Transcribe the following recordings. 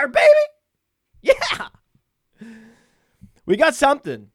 Wire, baby. Yeah. We got something.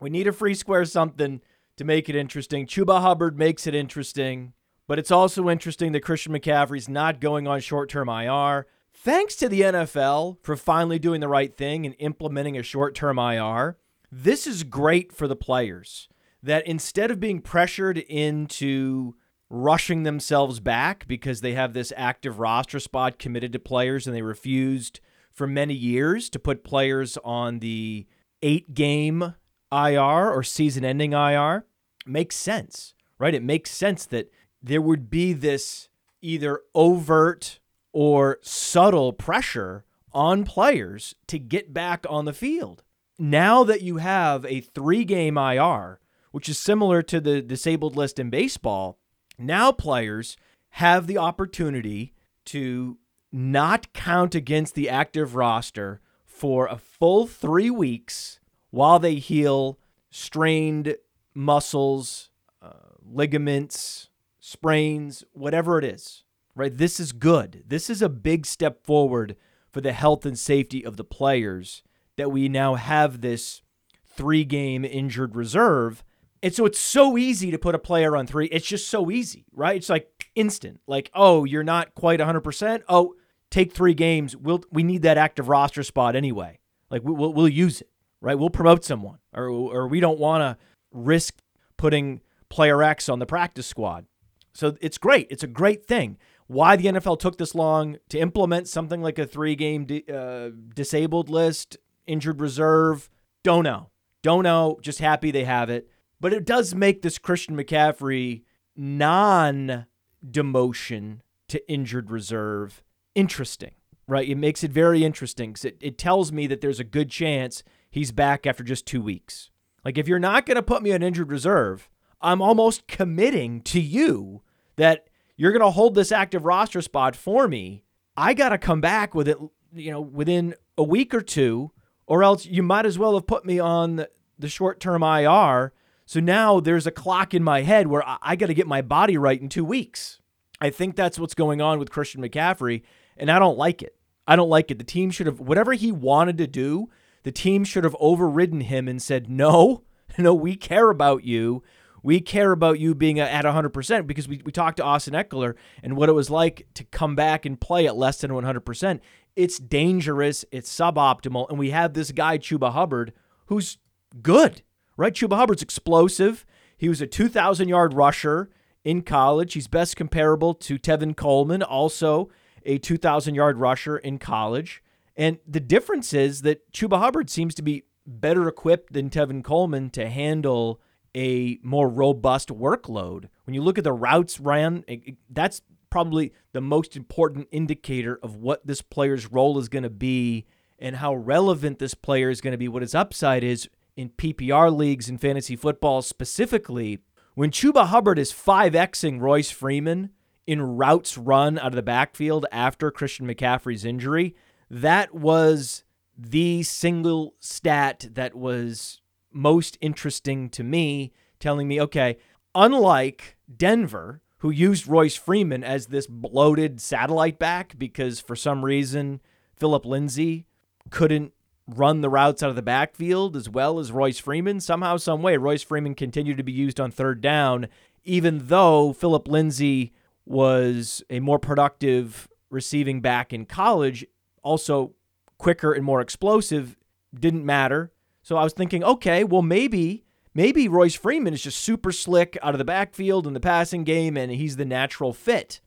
We need a free square something to make it interesting. Chuba Hubbard makes it interesting, but it's also interesting that Christian McCaffrey's not going on short term IR. Thanks to the NFL for finally doing the right thing and implementing a short term IR. This is great for the players that instead of being pressured into rushing themselves back because they have this active roster spot committed to players and they refused for many years to put players on the eight game IR or season ending IR makes sense, right? It makes sense that there would be this either overt or subtle pressure on players to get back on the field. Now that you have a three game IR, which is similar to the disabled list in baseball, now players have the opportunity to not count against the active roster for a full three weeks while they heal strained muscles, uh, ligaments, sprains, whatever it is, right? This is good. This is a big step forward for the health and safety of the players that we now have this three game injured reserve. And so it's so easy to put a player on three. It's just so easy, right? It's like instant. Like, oh, you're not quite 100%. Oh, take three games. We'll we need that active roster spot anyway. Like we, we'll we'll use it, right? We'll promote someone, or or we don't want to risk putting player X on the practice squad. So it's great. It's a great thing. Why the NFL took this long to implement something like a three game di- uh, disabled list, injured reserve, don't know. Don't know. Just happy they have it. But it does make this Christian McCaffrey non demotion to injured reserve interesting, right? It makes it very interesting because it, it tells me that there's a good chance he's back after just two weeks. Like, if you're not going to put me on injured reserve, I'm almost committing to you that you're going to hold this active roster spot for me. I got to come back with it, you know, within a week or two, or else you might as well have put me on the, short term IR. So now there's a clock in my head where I, I got to get my body right in two weeks. I think that's what's going on with Christian McCaffrey, and I don't like it. I don't like it. The team should have, whatever he wanted to do, the team should have overridden him and said, no, no, we care about you. We care about you being at 100% because we, we talked to Austin Ekeler and what it was like to come back and play at less than 100%. It's dangerous, it's suboptimal, and we have this guy, Chuba Hubbard, who's good, right? Chuba Hubbard's explosive. He was a 2,000 yard rusher in college. He's best comparable to Tevin Coleman, also a 2,000 yard rusher in college. And the difference is that Chuba Hubbard seems to be better equipped than Tevin Coleman to handle a more robust workload. When you look at the routes ran, that's probably the most important indicator of what this player's role is going to be and how relevant this player is going to be, what his upside is in PPR leagues and fantasy football specifically. When Chuba Hubbard is 5Xing Royce Freeman in routes run out of the backfield after Christian McCaffrey's injury, that was the single stat that was most interesting to me, telling me, okay, unlike Denver, who used Royce Freeman as this bloated satellite back because for some reason Phillip Lindsay couldn't run the routes out of the backfield as well as Royce Freeman. Somehow, some way, Royce Freeman continued to be used on third down, even though Phillip Lindsay was a more productive receiving back in college, also quicker and more explosive. Didn't matter. So I was thinking, okay, well, maybe, maybe Royce Freeman is just super slick out of the backfield in the passing game, and he's the natural fit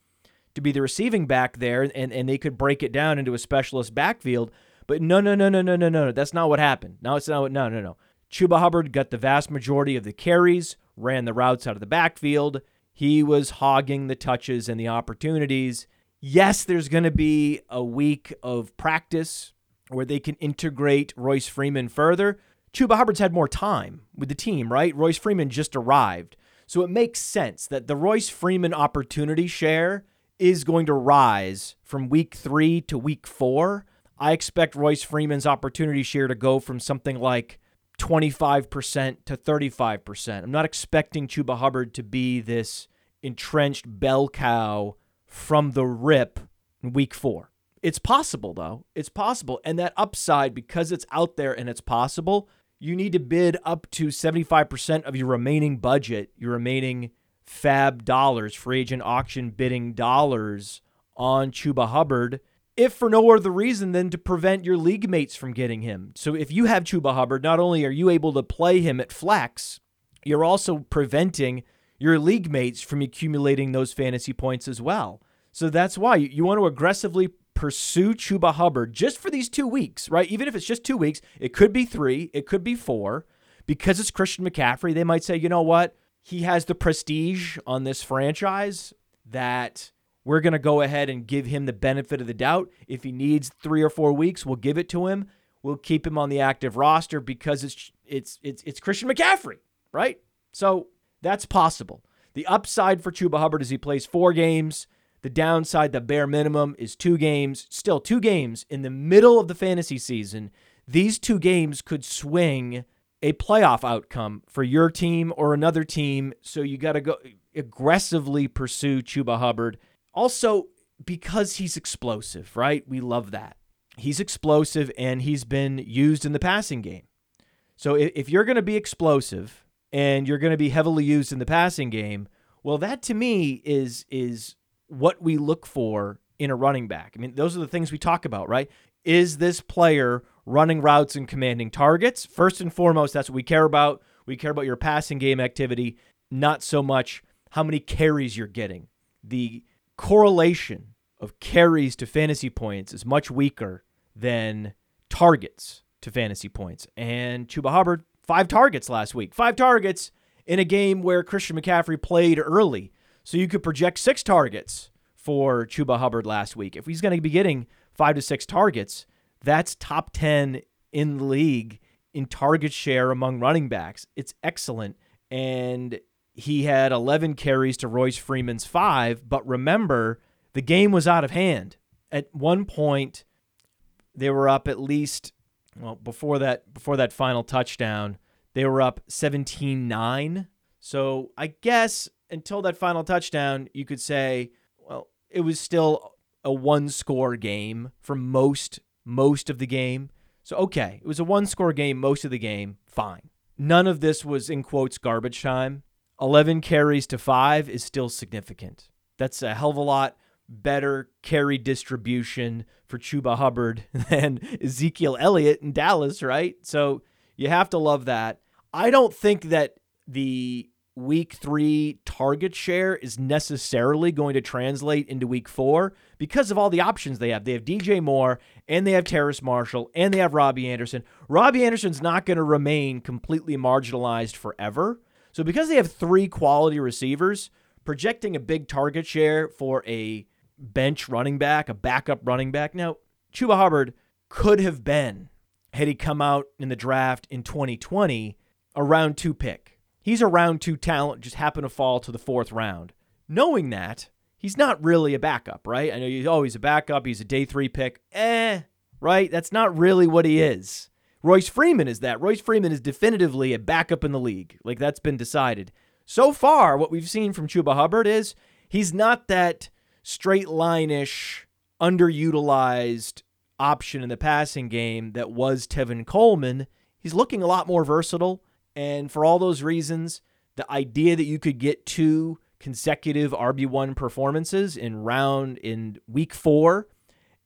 to be the receiving back there, and, and they could break it down into a specialist backfield. But no, no, no, no, no, no, no. That's not what happened. No, it's not. What. No, no, no. Chuba Hubbard got the vast majority of the carries, ran the routes out of the backfield. He was hogging the touches and the opportunities. Yes, there's going to be a week of practice where they can integrate Royce Freeman further. Chuba Hubbard's had more time with the team, right? Royce Freeman just arrived. So it makes sense that the Royce Freeman opportunity share is going to rise from week three to week four. I expect Royce Freeman's opportunity share to go from something like 25% to 35%. I'm not expecting Chuba Hubbard to be this entrenched bell cow from the rip in week four. It's possible, though. It's possible. And that upside, because it's out there and it's possible, you need to bid up to 75% of your remaining budget, your remaining FAAB dollars, free agent auction bidding dollars on Chuba Hubbard if for no other reason than to prevent your league mates from getting him. So if you have Chuba Hubbard, not only are you able to play him at flex, you're also preventing your league mates from accumulating those fantasy points as well. So that's why you want to aggressively pursue Chuba Hubbard just for these two weeks, right? Even if it's just two weeks, it could be three, it could be four. Because it's Christian McCaffrey, they might say, you know what? He has the prestige on this franchise that we're going to go ahead and give him the benefit of the doubt. If he needs three or four weeks, we'll give it to him. We'll keep him on the active roster because it's it's it's it's Christian McCaffrey, right? So that's possible. The upside for Chuba Hubbard is he plays four games. The downside, the bare minimum, is two games. Still, two games in the middle of the fantasy season. These two games could swing a playoff outcome for your team or another team. So you got to go aggressively pursue Chuba Hubbard also, because he's explosive, right? We love that. He's explosive and he's been used in the passing game. So if you're going to be explosive and you're going to be heavily used in the passing game, well, that to me is is what we look for in a running back. I mean, those are the things we talk about, right? Is this player running routes and commanding targets? First and foremost, that's what we care about. We care about your passing game activity, not so much how many carries you're getting. The correlation of carries to fantasy points is much weaker than targets to fantasy points. And Chuba Hubbard, five targets last week. Five targets in a game where Christian McCaffrey played early. So you could project six targets for Chuba Hubbard last week. If he's going to be getting five to six targets, that's top 10 in the league in target share among running backs. It's excellent. And he had 11 carries to Royce Freeman's five. But remember, the game was out of hand. At one point, they were up at least well before that before that final touchdown they were up 17-9 so i guess until that final touchdown you could say well it was still a one score game for most most of the game so okay it was a one score game most of the game fine none of this was in quotes garbage time 11 carries to five is still significant. That's a hell of a lot better carry distribution for Chuba Hubbard than Ezekiel Elliott in Dallas, right? So you have to love that. I don't think that the week three target share is necessarily going to translate into week four because of all the options they have. They have DJ Moore and they have Terrace Marshall and they have Robbie Anderson. Robbie Anderson's not going to remain completely marginalized forever. So because they have three quality receivers, projecting a big target share for a bench running back, a backup running back. Now, Chuba Hubbard could have been, had he come out in the draft in 2020, a round two pick. He's a round two talent, just happened to fall to the fourth round. Knowing that, he's not really a backup, right? I know you, oh, he's a backup, he's a day three pick. Eh, right? That's not really what he is. Royce Freeman is that. Royce Freeman is definitively a backup in the league. Like that's been decided. So far, what we've seen from Chuba Hubbard is he's not that straight line-ish, underutilized option in the passing game that was Tevin Coleman. He's looking a lot more versatile. And for all those reasons, the idea that you could get two consecutive RB1 performances in round in week four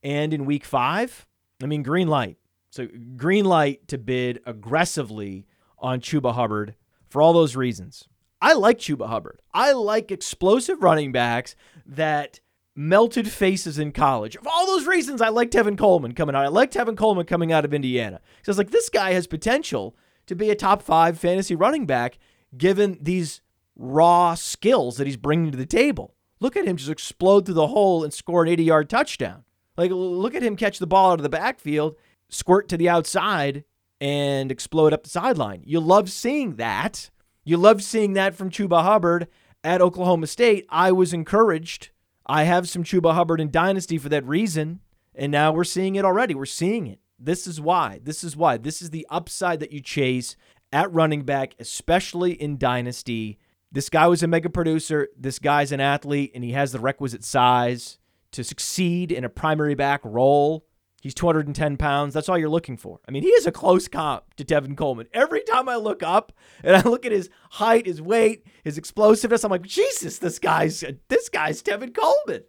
and in week five, I mean, green light. So green light to bid aggressively on Chuba Hubbard for all those reasons. I like Chuba Hubbard. I like explosive running backs that melted faces in college. For all those reasons, I like Tevin Coleman coming out. I like Tevin Coleman coming out of Indiana. So I was like, this guy has potential to be a top five fantasy running back given these raw skills that he's bringing to the table. Look at him just explode through the hole and score an 80 yard touchdown. Like, look at him catch the ball out of the backfield, squirt to the outside, and explode up the sideline. You love seeing that. You love seeing that from Chuba Hubbard at Oklahoma State. I was encouraged. I have some Chuba Hubbard in Dynasty for that reason. And now we're seeing it already. We're seeing it. This is why. This is why. This is the upside that you chase at running back, especially in Dynasty. This guy was a mega producer. This guy's an athlete, and he has the requisite size to succeed in a primary back role. He's 210 pounds. That's all you're looking for. I mean, he is a close comp to Tevin Coleman. Every time I look up and I look at his height, his weight, his explosiveness, I'm like, Jesus, this guy's this guy's Tevin Coleman.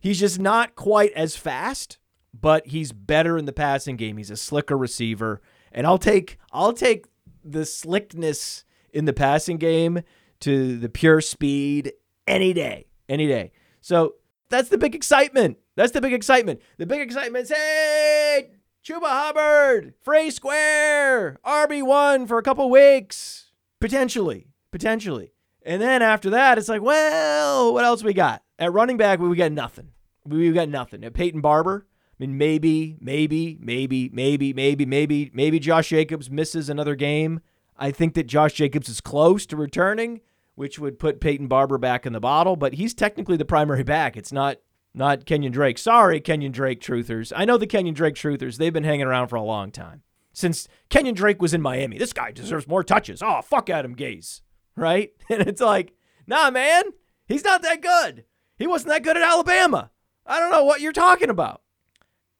He's just not quite as fast, but he's better in the passing game. He's a slicker receiver, and I'll take I'll take the slickness in the passing game to the pure speed any day, any day. So that's the big excitement. That's the big excitement. The big excitement is hey, Chuba Hubbard, Free Square, RB1 for a couple weeks. Potentially. Potentially. And then after that, it's like, well, what else we got? At running back, we got nothing. We got nothing. At Peyton Barber, I mean, maybe, maybe, maybe, maybe, maybe, maybe, maybe Josh Jacobs misses another game. I think that Josh Jacobs is close to returning, which would put Peyton Barber back in the bottle, but he's technically the primary back. It's not not Kenyon Drake. Sorry, Kenyon Drake truthers. I know the Kenyon Drake truthers. They've been hanging around for a long time. Since Kenyon Drake was in Miami, this guy deserves more touches. Oh, fuck Adam Gase. Right? And it's like, nah, man, he's not that good. He wasn't that good at Alabama. I don't know what you're talking about.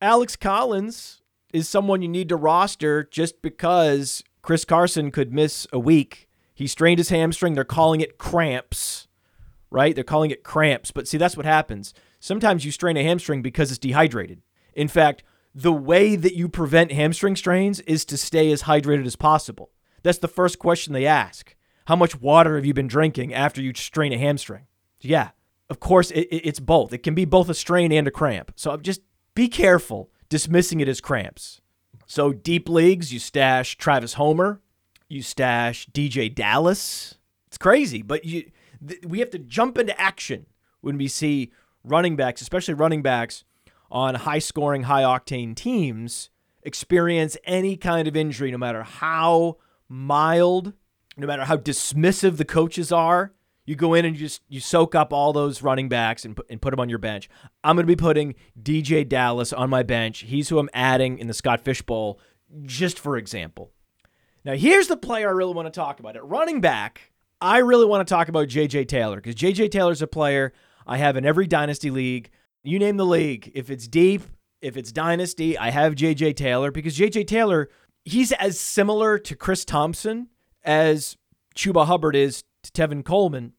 Alex Collins is someone you need to roster just because Chris Carson could miss a week. He strained his hamstring. They're calling it cramps, right? They're calling it cramps. But see, that's what happens. Sometimes you strain a hamstring because it's dehydrated. In fact, the way that you prevent hamstring strains is to stay as hydrated as possible. That's the first question they ask. How much water have you been drinking after you strain a hamstring? Yeah, of course, it, it, it's both. It can be both a strain and a cramp. So just be careful dismissing it as cramps. So, deep leagues, you stash Travis Homer, you stash DeeJay Dallas. It's crazy, but you th- we have to jump into action when we see running backs, especially running backs on high scoring, high octane teams, experience any kind of injury, no matter how mild, no matter how dismissive the coaches are. You go in and you just you soak up all those running backs and put, and put them on your bench. I'm going to be putting DeeJay Dallas on my bench. He's who I'm adding in the Scott Fish Bowl, just for example. Now, here's the player I really want to talk about. At running back, I really want to talk about JJ Taylor because JJ Taylor's a player I have in every dynasty league. You name the league. If it's deep, if it's dynasty, I have JJ Taylor because JJ Taylor, he's as similar to Chris Thompson as Chuba Hubbard is to Tevin Coleman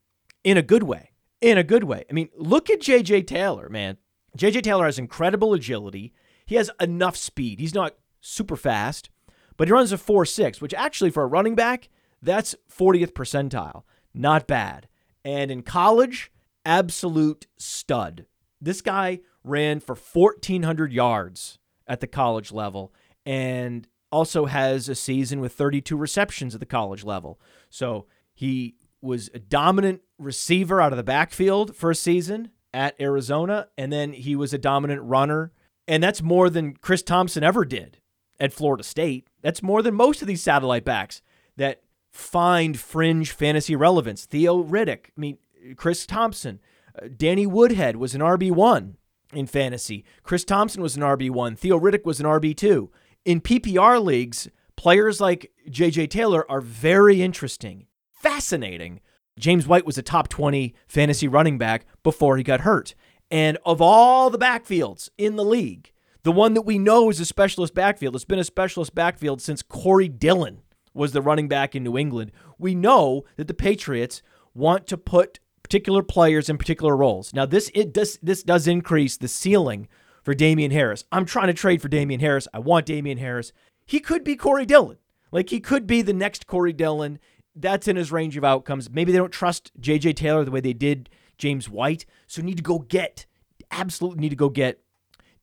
in a good way. In a good way. I mean, look at JJ Taylor, man. JJ Taylor has incredible agility. He has enough speed. He's not super fast, but he runs a 4 6, which actually for a running back, that's 40th percentile. Not bad. And in college, absolute stud. This guy ran for 1,400 yards at the college level and also has a season with 32 receptions at the college level. So he was a dominant receiver out of the backfield for a season at Arizona, and then he was a dominant runner. And that's more than Chris Thompson ever did at Florida State. That's more than most of these satellite backs that find fringe fantasy relevance. Theo Riddick, I mean, Chris Thompson. Uh, Danny Woodhead was an RB1 in fantasy. Chris Thompson was an RB1. Theo Riddick was an RB2. In PPR leagues, players like JJ Taylor are very interesting, fascinating. James White was a top 20 fantasy running back before he got hurt. And of all the backfields in the league, the one that we know is a specialist backfield, it's been a specialist backfield since Corey Dillon was the running back in New England. We know that the Patriots want to put particular players in particular roles. Now this it does this does increase the ceiling for Damien Harris. I'm trying to trade for Damien Harris. I want Damien Harris. He could be Corey Dillon. Like he could be the next Corey Dillon. that's in his range of outcomes. Maybe they don't trust JJ Taylor the way they did James White. So need to go get, absolutely need to go get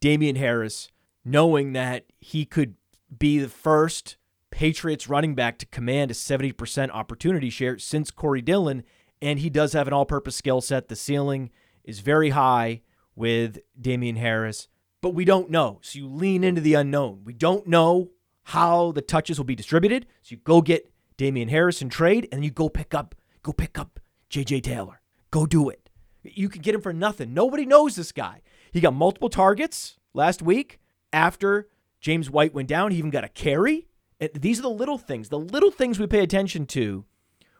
Damien Harris, knowing that he could be the first Patriots running back to command a 70% opportunity share since Corey Dillon. And he does have an all purpose skill set. The ceiling is very high with Damien Harris, but we don't know. So you lean into the unknown. We don't know how the touches will be distributed. So you go get Damien Harris in trade, and you go pick up, go pick up JJ Taylor. Go do it. You can get him for nothing. Nobody knows this guy. He got multiple targets last week after James White went down. He even got a carry. And these are the little things, the little things we pay attention to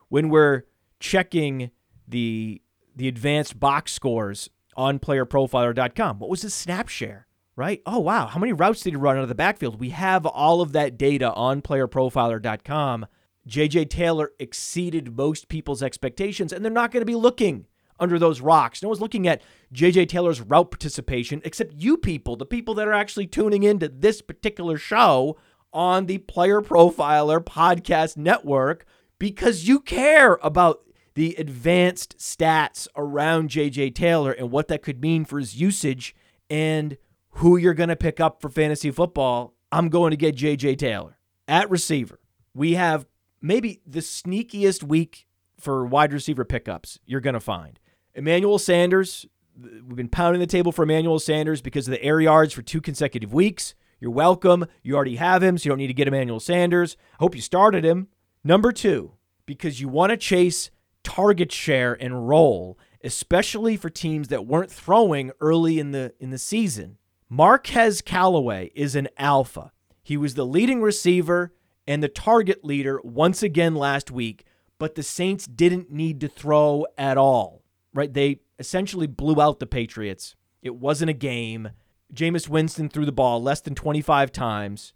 when we're checking the the advanced box scores on playerprofiler.com. What was his snap share? Right? Oh, wow. How many routes did he run out of the backfield? We have all of that data on playerprofiler.com. JJ Taylor exceeded most people's expectations, and they're not going to be looking under those rocks. No one's looking at JJ Taylor's route participation except you people, the people that are actually tuning into this particular show on the Player Profiler Podcast Network because you care about the advanced stats around JJ Taylor and what that could mean for his usage and who you're going to pick up for fantasy football. I'm going to get JJ Taylor at receiver. We have maybe the sneakiest week for wide receiver pickups you're going to find. Emmanuel Sanders, we've been pounding the table for Emmanuel Sanders because of the air yards for two consecutive weeks. You're welcome. You already have him, so you don't need to get Emmanuel Sanders. I hope you started him. Number two, because you want to chase target share and role, especially for teams that weren't throwing early in the in the season. Marquez Callaway is an alpha. He was the leading receiver and the target leader once again last week, but the Saints didn't need to throw at all. Right? They essentially blew out the Patriots. It wasn't a game. Jameis Winston threw the ball less than 25 times.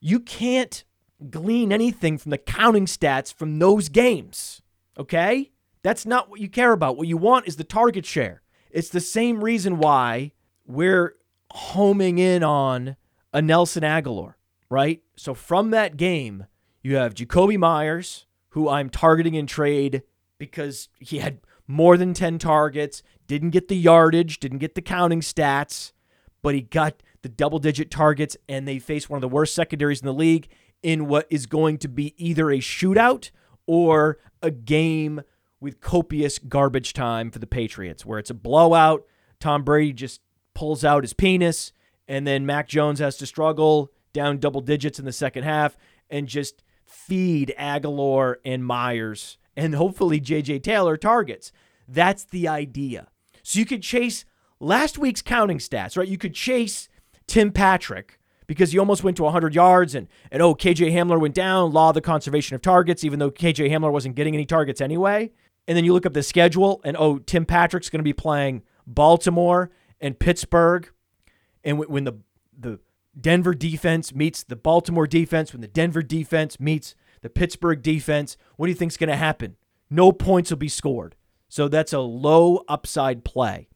You can't glean anything from the counting stats from those games. Okay? That's not what you care about. What you want is the target share. It's the same reason why we're homing in on a Nelson Agholor, right? So from that game, you have Jakobi Meyers, who I'm targeting in trade because he had more than 10 targets, didn't get the yardage, didn't get the counting stats, but he got the double digit targets, and they face one of the worst secondaries in the league in what is going to be either a shootout or a game with copious garbage time for the Patriots, where it's a blowout. Tom Brady just pulls out his penis, and then Mac Jones has to struggle down double digits in the second half and just feed Agholor and Meyers and hopefully JJ Taylor targets. That's the idea. So you could chase last week's counting stats, right? You could chase Tim Patrick because he almost went to 100 yards and, and oh, KJ Hamler went down, law of the conservation of targets, even though KJ Hamler wasn't getting any targets anyway. And then you look up the schedule and oh, Tim Patrick's going to be playing Baltimore and Pittsburgh. And when the, the Denver defense meets the Baltimore defense, when the Denver defense meets the Pittsburgh defense, what do you think is going to happen? No points will be scored. So that's a low upside play.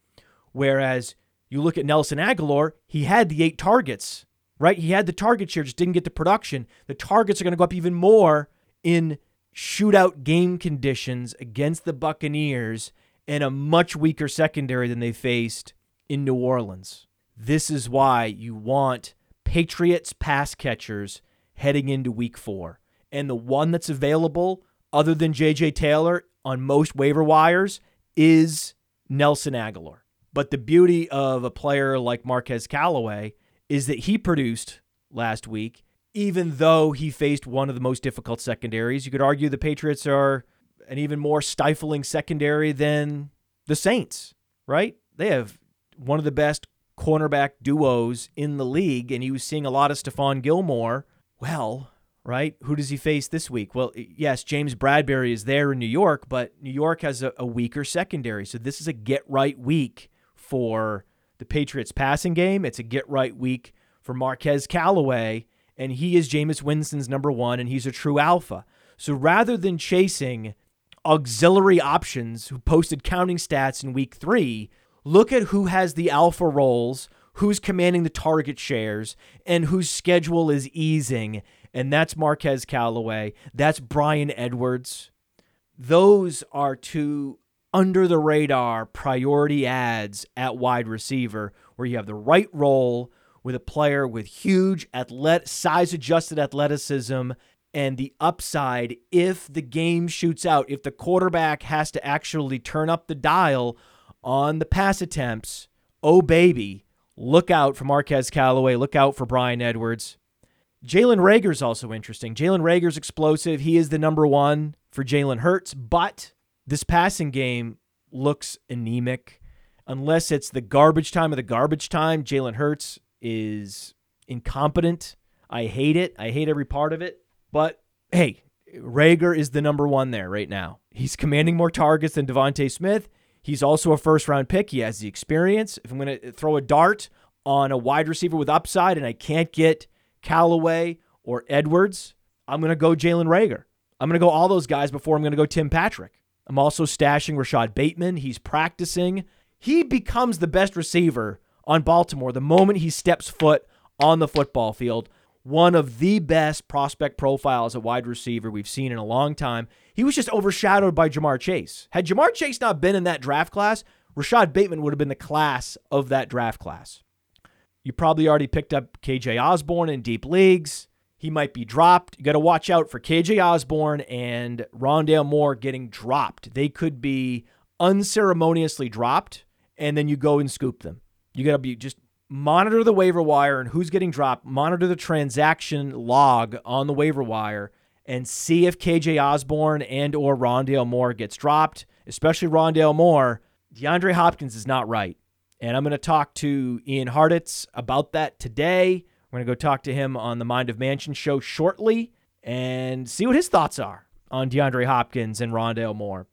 Whereas you look at Nelson Agholor, he had the eight targets, right? He had the target share, just didn't get the production. The targets are going to go up even more in shootout game conditions against the Buccaneers and a much weaker secondary than they faced in New Orleans. This is why you want Patriots pass catchers heading into week four. And the one that's available, other than JJ Taylor on most waiver wires, is Nelson Agholor. But the beauty of a player like Marquez Callaway is that he produced last week, even though he faced one of the most difficult secondaries. You could argue the Patriots are an even more stifling secondary than the Saints, right? They have one of the best cornerback duos in the league, and he was seeing a lot of Stephon Gilmore. Well, right? Who does he face this week? Well, yes, James Bradberry is there in New York, but New York has a, a weaker secondary. So this is a get right week for the Patriots passing game. It's a get right week for Marquez Callaway, and he is Jameis Winston's number one, and he's a true alpha. So rather than chasing auxiliary options who posted counting stats in week three, look at who has the alpha roles, who's commanding the target shares, and whose schedule is easing, and that's Marquez Callaway. That's Bryan Edwards. Those are two under the radar priority ads at wide receiver where you have the right role with a player with huge athlet size adjusted athleticism and the upside if the game shoots out if the quarterback has to actually turn up the dial on the pass attempts. Oh baby look out for Marquez Callaway look out for Bryan Edwards. Jalen Reagor's also interesting. Jalen Reagor's explosive. He is the number one for Jalen Hurts but this passing game looks anemic. Unless it's the garbage time of the garbage time, Jalen Hurts is incompetent. I hate it. I hate every part of it. But hey, Reagor is the number one there right now. He's commanding more targets than DeVonta Smith. He's also a first round pick. He has the experience. If I'm going to throw a dart on a wide receiver with upside and I can't get Callaway or Edwards, I'm going to go Jalen Reagor. I'm going to go all those guys before I'm going to go Tim Patrick. I'm also stashing Rashod Bateman. He's practicing. He becomes the best receiver on Baltimore the moment he steps foot on the football field. One of the best prospect profiles at wide receiver we've seen in a long time. He was just overshadowed by Ja'Marr Chase. Had Ja'Marr Chase not been in that draft class, Rashod Bateman would have been the class of that draft class. You probably already picked up KJ Osborne in deep leagues he might be dropped. You got to watch out for KJ Osborne and Rondale Moore getting dropped. They could be unceremoniously dropped, and then you go and scoop them. You got to be just monitor the waiver wire and who's getting dropped. Monitor the transaction log on the waiver wire and see if KJ Osborne and or Rondale Moore gets dropped, especially Rondale Moore. DeAndre Hopkins is not right. And I'm going to talk to Ian Hartitz about that today. We're going to go talk to him on the Mind of Mansion show shortly and see what his thoughts are on DeAndre Hopkins and Rondale Moore.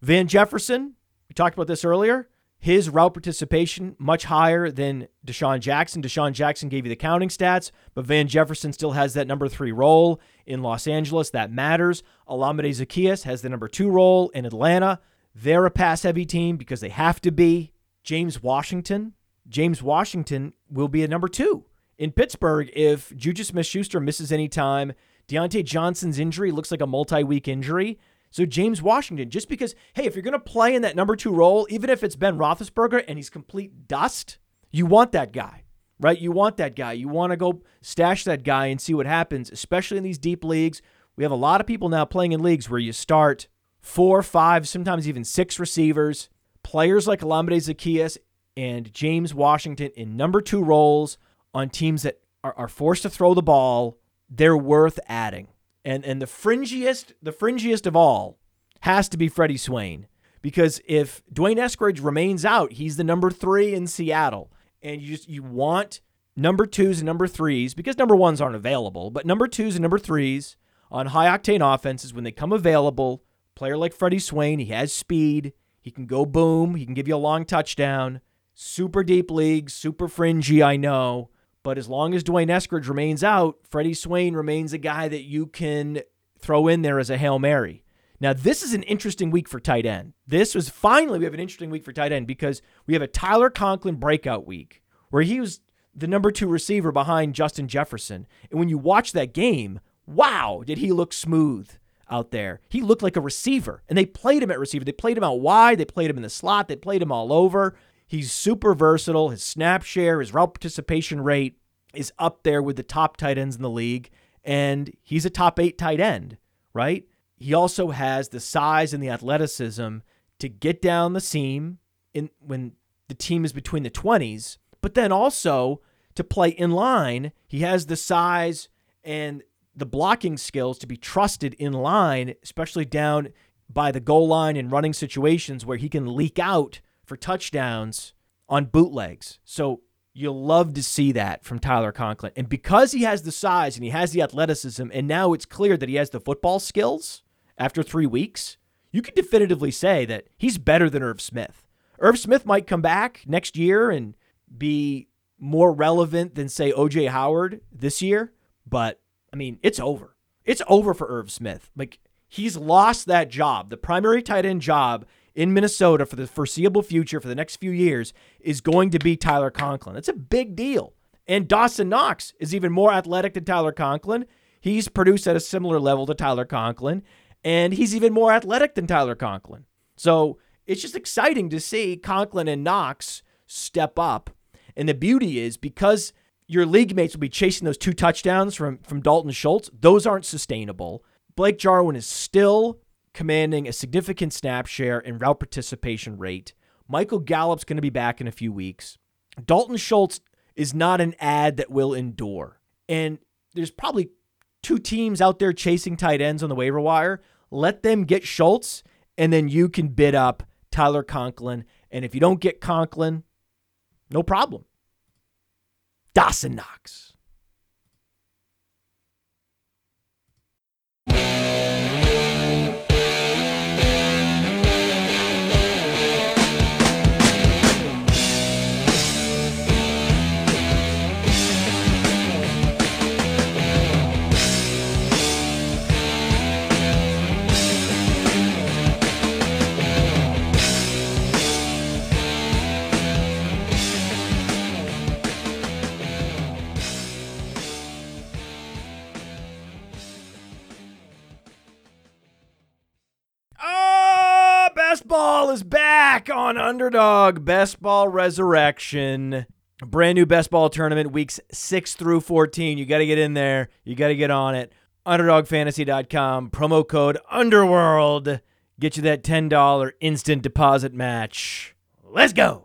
Van Jefferson, we talked about this earlier. His route participation much higher than DeSean Jackson. DeSean Jackson gave you the counting stats, but Van Jefferson still has that number three role in Los Angeles. That matters. Olamide Zaccheaus has the number two role in Atlanta. They're a pass heavy team because they have to be. James Washington. James Washington will be a number two in Pittsburgh, if Juju Smith Schuster misses any time, Diontae Johnson's injury looks like a multi week injury. So James Washington, just because, hey, if you're going to play in that number two role, even if it's Ben Roethlisberger and he's complete dust, you want that guy, right? You want that guy. You want to go stash that guy and see what happens, especially in these deep leagues. We have a lot of people now playing in leagues where you start four, five, sometimes even six receivers, players like Olamide Zaccheaus and James Washington in number two roles on teams that are, are forced to throw the ball, they're worth adding. And and the fringiest, the fringiest of all has to be Freddie Swain. Because if D'Wayne Eskridge remains out, he's the number three in Seattle. And you just you want number twos and number threes, because number ones aren't available, but number twos and number threes on high octane offenses when they come available, player like Freddie Swain, he has speed, he can go boom, he can give you a long touchdown. Super deep league, super fringy, I know. But as long as D'Wayne Eskridge remains out, Freddie Swain remains a guy that you can throw in there as a Hail Mary. Now, this is an interesting week for tight end. This was finally, we have an interesting week for tight end because we have a Tyler Conklin breakout week where he was the number two receiver behind Justin Jefferson. And when you watch that game, wow, did he look smooth out there? He looked like a receiver. And they played him at receiver. They played him out wide, they played him in the slot, they played him all over. He's super versatile. His snap share, his route participation rate is up there with the top tight ends in the league. And he's a top eight tight end, right? He also has the size and the athleticism to get down the seam in when the team is between the 20s, but then also to play in line. He has the size and the blocking skills to be trusted in line, especially down by the goal line in running situations where he can leak out for touchdowns on bootlegs. So you'll love to see that from Tyler Conklin. And because he has the size and he has the athleticism, and now it's clear that he has the football skills after three weeks, you can definitively say that he's better than Irv Smith. Irv Smith might come back next year and be more relevant than, say, OJ Howard this year, but I mean, it's over. It's over for Irv Smith. Like, he's lost that job, the primary tight end job in Minnesota for the foreseeable future for the next few years is going to be Tyler Conklin. That's a big deal. And Dawson Knox is even more athletic than Tyler Conklin. he's produced at a similar level to Tyler Conklin, and he's even more athletic than Tyler Conklin. So it's just exciting to see Conklin and Knox step up. And the beauty is because your league mates will be chasing those two touchdowns from, from Dalton Schultz, those aren't sustainable. Blake Jarwin is still commanding a significant snap share and route participation rate. Michael Gallup's going to be back in a few weeks. Dalton Schultz is not an ad that will endure. And there's probably two teams out there chasing tight ends on the waiver wire. Let them get Schultz, and then you can bid up Tyler Conklin. And if you don't get Conklin, no problem. Dawson Knox. Underdog Best Ball Resurrection. Brand new best ball tournament, weeks 6 through 14. You got to get in there. You got to get on it. UnderdogFantasy.com, promo code Underworld. Get you that $10 instant deposit match. Let's go.